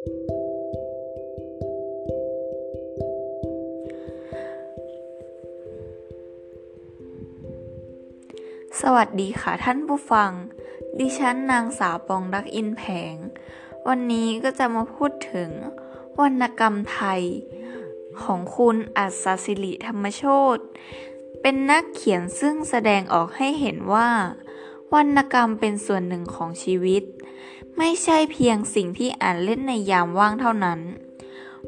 สวัสดีค่ะท่านผู้ฟัง ดิฉันนางสาวปองรักอินแผง วันนี้ก็จะมาพูดถึงวรรณกรรมไทย ของคุณอัศสิริธรรมโชตเป็นนักเขียนซึ่งแสดงออกให้เห็นว่า วรรณกรรมเป็นส่วนหนึ่งของชีวิต ไม่ใช่เพียงสิ่งที่อ่านเล่นในยามว่างเท่านั้น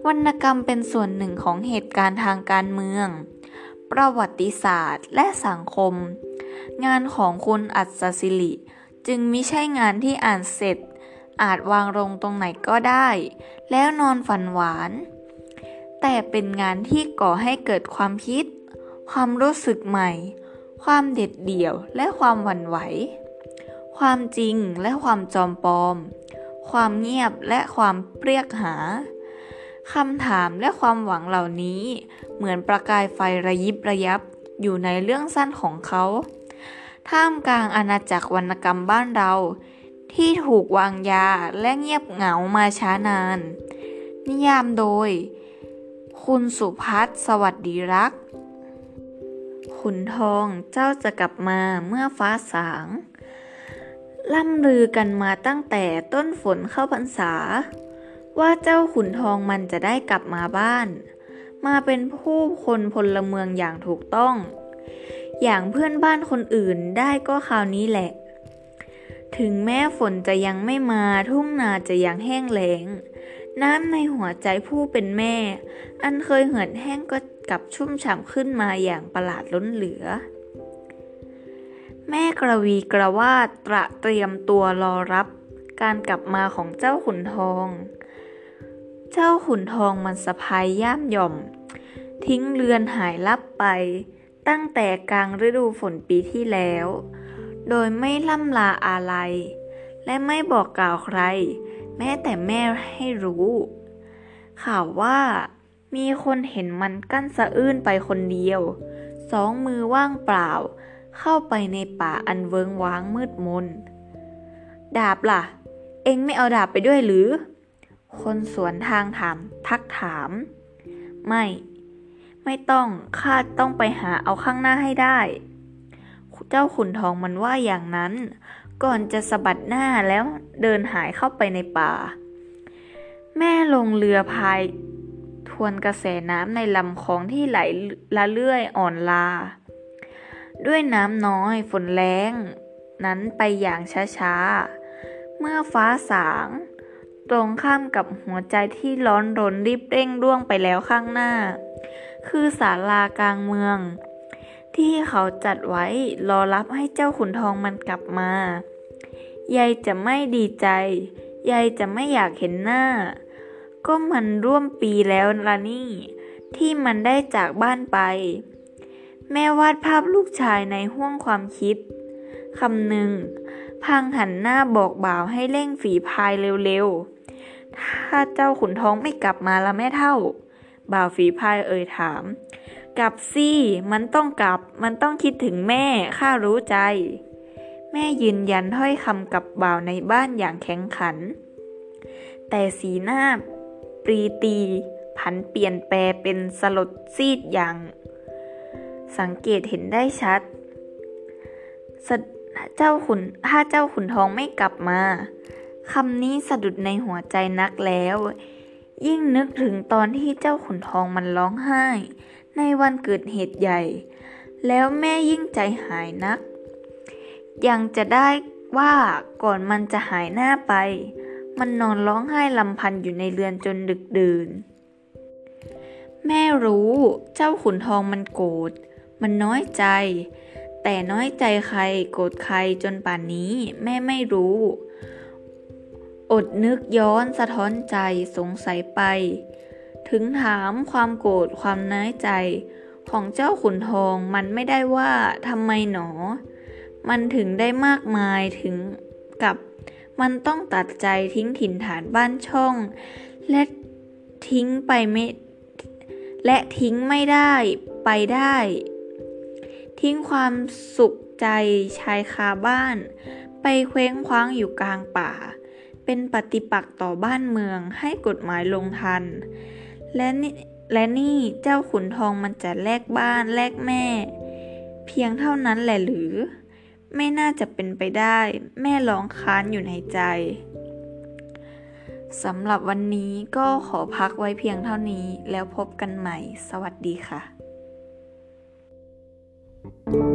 วรรณกรรมเป็นส่วนหนึ่งของเหตุการณ์ทางการเมือง ประวัติศาสตร์และสังคม งานของคุณอัศสิริ จึงม่ใช่งานที่อ่านเสร็จ อาจวางลงตรงไหนก็ได้ แล้วนอนฝันหวาน แต่เป็นงานที่ก่อให้เกิดความคิด ความรู้สึกใหม่ ความเด็ดเดี่ยวและความหวั่นไหว ความจริงและความจอมปลอม ความเงียบและความเรียกหาคำถามและความหวังเหล่านี้ เหมือนประกายไฟระยิบระยับอยู่ในเรื่องสั้นของเขา ท่ามกลางอาณาจักรวรรณกรรมบ้านเรา ที่ถูกวางยาและเงียบเหงามาช้านาน นิยามโดย คุณสุพัฒน์สวัสดีรัก ขุนทองเจ้าจะกลับมาเมื่อฟ้าสาง ล่ำลือกันมาตั้งแต่ต้นฝนเข้าพรรษา ว่าเจ้าขุนทองมันจะได้กลับมาบ้าน มาเป็นผู้คนพลเมืองอย่างถูกต้อง อย่างเพื่อนบ้านคนอื่นได้ก็คราวนี้แหละ ถึงแม้ฝนจะยังไม่มาทุ่งนาจะยังแห้งแล้ง น้ำในหัวใจผู้เป็นแม่ อันเคยเหือดแห้งก็กลับชุ่มฉ่ำขึ้นมาอย่างประหลาดล้นเหลือ แม่กระวีกระวาดตระเตรียมตัวรอรับ การกลับมาของเจ้าขุนทอง เจ้าขุนทองมันสะพายย่ามหย่อม ทิ้งเรือนหายลับไป ตั้งแต่กลางฤดูฝนปีที่แล้ว โดยไม่ล่ำลาอะไร และไม่บอกกล่าวใคร แม้แต่แม่ให้รู้ ข่าวว่ามีคนเห็นมันกั้นสะอื้นไปคนเดียว สองมือว่างเปล่า เข้าไปในป่าอันเวิงว้างมืดมน ดาบล่ะ เอ็งไม่เอาดาบไปด้วยหรือ คนสวนทางถาม ทักถาม ไม่ ไม่ต้องข้าต้องไปหาเอาข้างหน้าให้ได้ เจ้าขุนทองมันว่าอย่างนั้น ก่อนจะสะบัดหน้าแล้วเดินหายเข้าไปในป่า แม่ลงเรือพาย ทวนกระแสน้ำในลำคลองที่ไหลละเลื่อยอ่อนลา ด้วยน้ำน้อยฝนแรงนั้นไปอย่างช้าๆ เมื่อฟ้าสาง ตรงข้ามกับหัวใจที่ร้อนรนรีบเร่งร่วงไปแล้วข้างหน้า คือศาลากลางเมือง ที่เขาจัดไว้รอรับให้เจ้าขุนทองมันกลับมา ยายจะไม่ดีใจ ยายจะไม่อยากเห็นหน้า ก็มันร่วมปีแล้วละนี่ ที่มันได้จากบ้านไป แม่วาดภาพลูกชายในห้วงความคิดคำหนึ่ง พังหันหน้าบอกบ่าวให้เร่งฝีพายเร็วๆ ถ้าเจ้าขุนท้องไม่กลับมาละแม่เท่า บ่าวฝีพายเอ่ยถาม กลับสิมันต้องกลับ มันต้องคิดถึงแม่ข้ารู้ใจ แม่ยืนยันถ้อยคำกับบ่าวในบ้านอย่างแข็งขัน แต่สีหน้าปรีตีผันเปลี่ยนแปลเป็นสลดซีดอย่าง สังเกตเห็นได้ชัด เจ้าขุนถ้าเจ้าขุนทองไม่กลับมาคำนี้สะดุดในหัวใจนักแล้ว ยิ่งนึกถึงตอนที่เจ้าขุนทองมันร้องไห้ ในวันเกิดเหตุใหญ่ แล้วแม่ยิ่งใจหายนัก ยังจะได้ว่าก่อนมันจะหายหน้าไป มันนอนร้องไห้ลำพันอยู่ในเรือนจนดึกดื่น แม่รู้เจ้าขุนทองมันโกรธ มันน้อยใจ แต่น้อยใจใครโกรธใครจนป่านนี้แม่ไม่รู้ อดนึกย้อนสะท้อนใจสงสัยไป ถึงถามความโกรธความน้อยใจ ของเจ้าขุนทองมันไม่ได้ว่าทำไมหนอ มันถึงได้มากมายถึงกับมันต้องตัดใจทิ้งถิ่นฐานบ้านช่อง และทิ้งไปไม่และทิ้งไม่ได้ไปได้ ทิ้งความสุขใจชายคาบ้าน ไปเคว้งคว้างอยู่กลางป่า เป็นปฏิปักษ์ต่อบ้านเมืองให้กฎหมายลงทัน และนี่และนี่เจ้าขุนทองมันจะแลกบ้านแลกแม่ เพียงเท่านั้นแหละหรือ ไม่น่าจะเป็นไปได้ แม่ร้องค้านอยู่ในใจสำหรับวันนี้ก็ขอพักไว้เพียงเท่านี้แล้วพบกันใหม่ สวัสดีค่ะ Thank you.